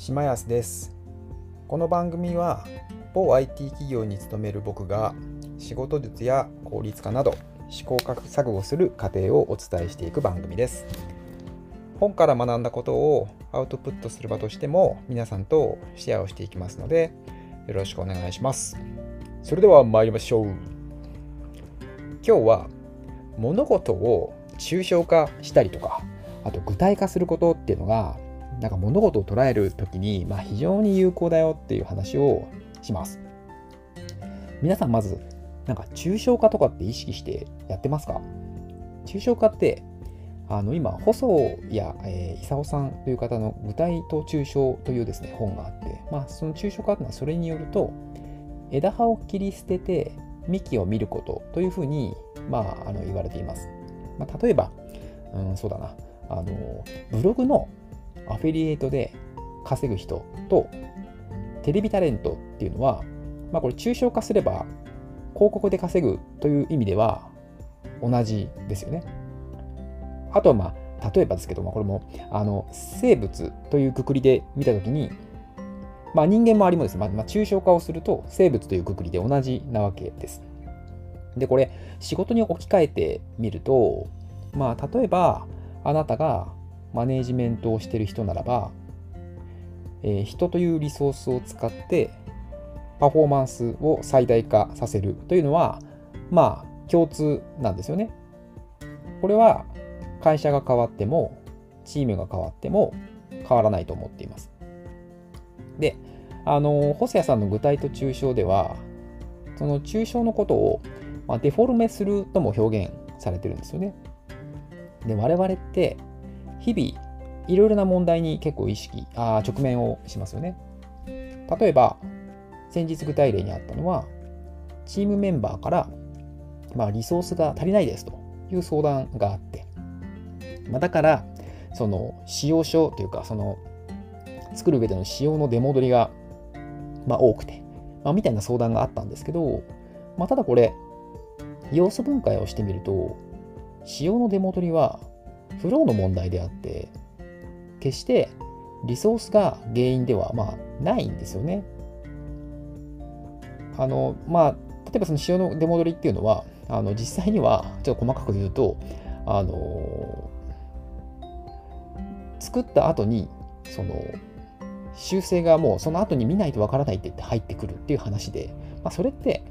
島安です。この番組は某 IT 企業に勤める僕が仕事術や効率化など試行錯誤する過程をお伝えしていく番組です。本から学んだことをアウトプットする場としても皆さんとシェアをしていきますのでよろしくお願いします。それでは参りましょう。今日は物事を抽象化したりとかあと具体化することっていうのがなんか物事を捉える時に、まあ、非常に有効だよっていう話をします。皆さんまずなんか抽象化とかって意識してやってますか？抽象化ってあの今細谷、えー、勲さんという方の「具体と抽象」というですね本があって、まあ、その抽象化というのはそれによると枝葉を切り捨てて幹を見ることというふうに、まあ、あの言われています、まあ、例えば、うん、そうだな。あのブログのアフィリエイトで稼ぐ人とテレビタレントっていうのは、まあ、これ抽象化すれば広告で稼ぐという意味では同じですよね。あとはまあ例えばですけどもこれもあの生物というくくりで見たときに、まあ、人間周りもですね、まあ、抽象化をすると生物というくくりで同じなわけです。でこれ仕事に置き換えてみるとまあ例えばあなたがマネージメントをしている人ならば、えー、人というリソースを使ってパフォーマンスを最大化させるというのは、まあ、共通なんですよね。これは会社が変わっても、チームが変わっても変わらないと思っています。で、あの、細谷さんの具体と抽象では、その抽象のことを、まあ、デフォルメするとも表現されてるんですよね。で、我々って日々いろいろな問題に結構意識あ直面をしますよね。例えば先日具体例にあったのはチームメンバーから、まあ、リソースが足りないですという相談があって、まあ、だからその使用書というかその作る上での使用の出戻りが、まあ、多くて、まあ、みたいな相談があったんですけど、まあ、ただこれ要素分解をしてみると使用の出戻りはフローの問題であって、決してリソースが原因ではまあないんですよね。あの、まあ、例えばその塩の出戻りっていうのは、あの実際には、ちょっと細かく言うと、あの作った後に、その、修正がもうその後に見ないとわからないって言って入ってくるっていう話で、まあ、それって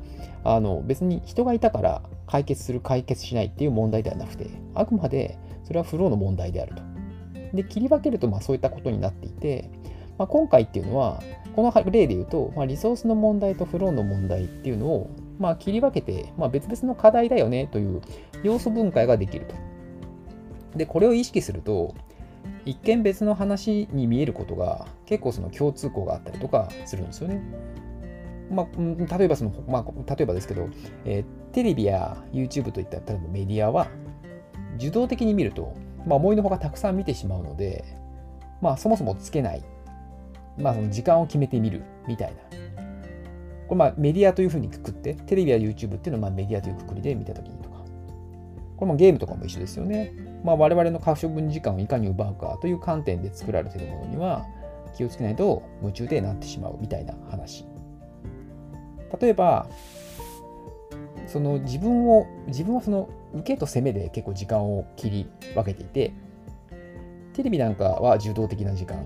あの別に人がいたから解決する解決しないっていう問題ではなくてあくまでそれはフローの問題であると。で、切り分けるとまあそういったことになっていて、まあ、今回っていうのは、この例で言うと、まあ、リソースの問題とフローの問題っていうのを、まあ、切り分けて、まあ、別々の課題だよねという要素分解ができると。で、これを意識すると、一見別の話に見えることが結構その共通項があったりとかするんですよね。まあ、例えばその、まあ、例えばですけど、えー、テレビや YouTube といった例えばメディアは受動的に見ると、まあ、思いのほかたくさん見てしまうので、まあ、そもそもつけない、まあ、その時間を決めてみるみたいな。これまあメディアというふうにくくって、テレビや YouTube っていうのはまあメディアというくくりで見たときにとか。これもゲームとかも一緒ですよね。まあ、我々の可処分時間をいかに奪うかという観点で作られているものには気をつけないと夢中でなってしまうみたいな話。例えば、その自分を、自分はその受けと攻めで結構時間を切り分けていて、テレビなんかは受動的な時間。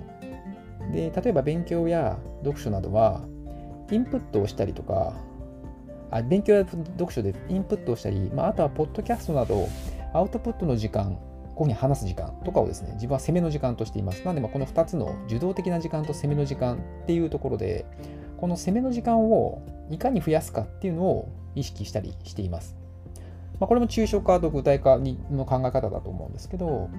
で、例えば勉強や読書などは、インプットをしたりとか、あ勉強や読書でインプットをしたり、まあ、あとはポッドキャストなど、アウトプットの時間、ここに話す時間とかをですね、自分は攻めの時間としています。なので、まあこの2つの受動的な時間と攻めの時間っていうところで、この攻めの時間をいかに増やすかっていうのを意識したりしています。まあ、これも抽象化と具体化にの考え方だと思うんですけど、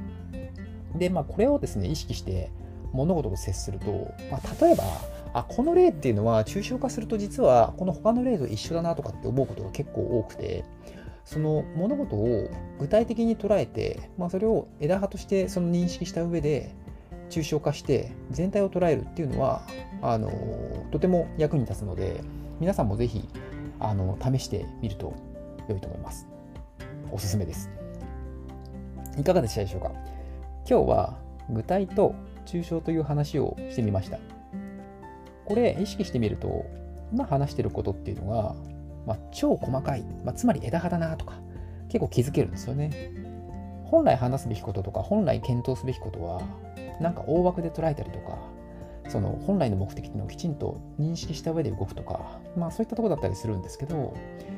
で、まあ、これをですね、意識して物事と接すると、まあ、例えば、あ、この例っていうのは抽象化すると実はこの他の例と一緒だなとかって思うことが結構多くて、その物事を具体的に捉えて、まあ、それを枝葉としてその認識した上で、抽象化して全体を捉えるっていうのはあのとても役に立つので皆さんもぜひあの試してみると良いと思います。おすすめです。いかがでしたでしょうか？今日は具体と抽象という話をしてみました。これ意識してみると、今話してることっていうのが、まあ、超細かい、まあ、つまり枝葉だなとか、結構気づけるんですよね。本来話すべきこととか、本来検討すべきことは、なんか大枠で捉えたりとか、その本来の目的っていうのをきちんと認識した上で動くとか、まあそういったとこだったりするんですけど、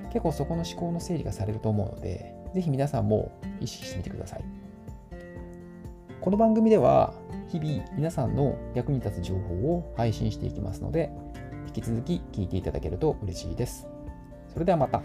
結構そこの思考の整理がされると思うので、ぜひ皆さんも意識してみてください。この番組では、日々皆さんの役に立つ情報を配信していきますので、引き続き聞いていただけると嬉しいです。それではまた。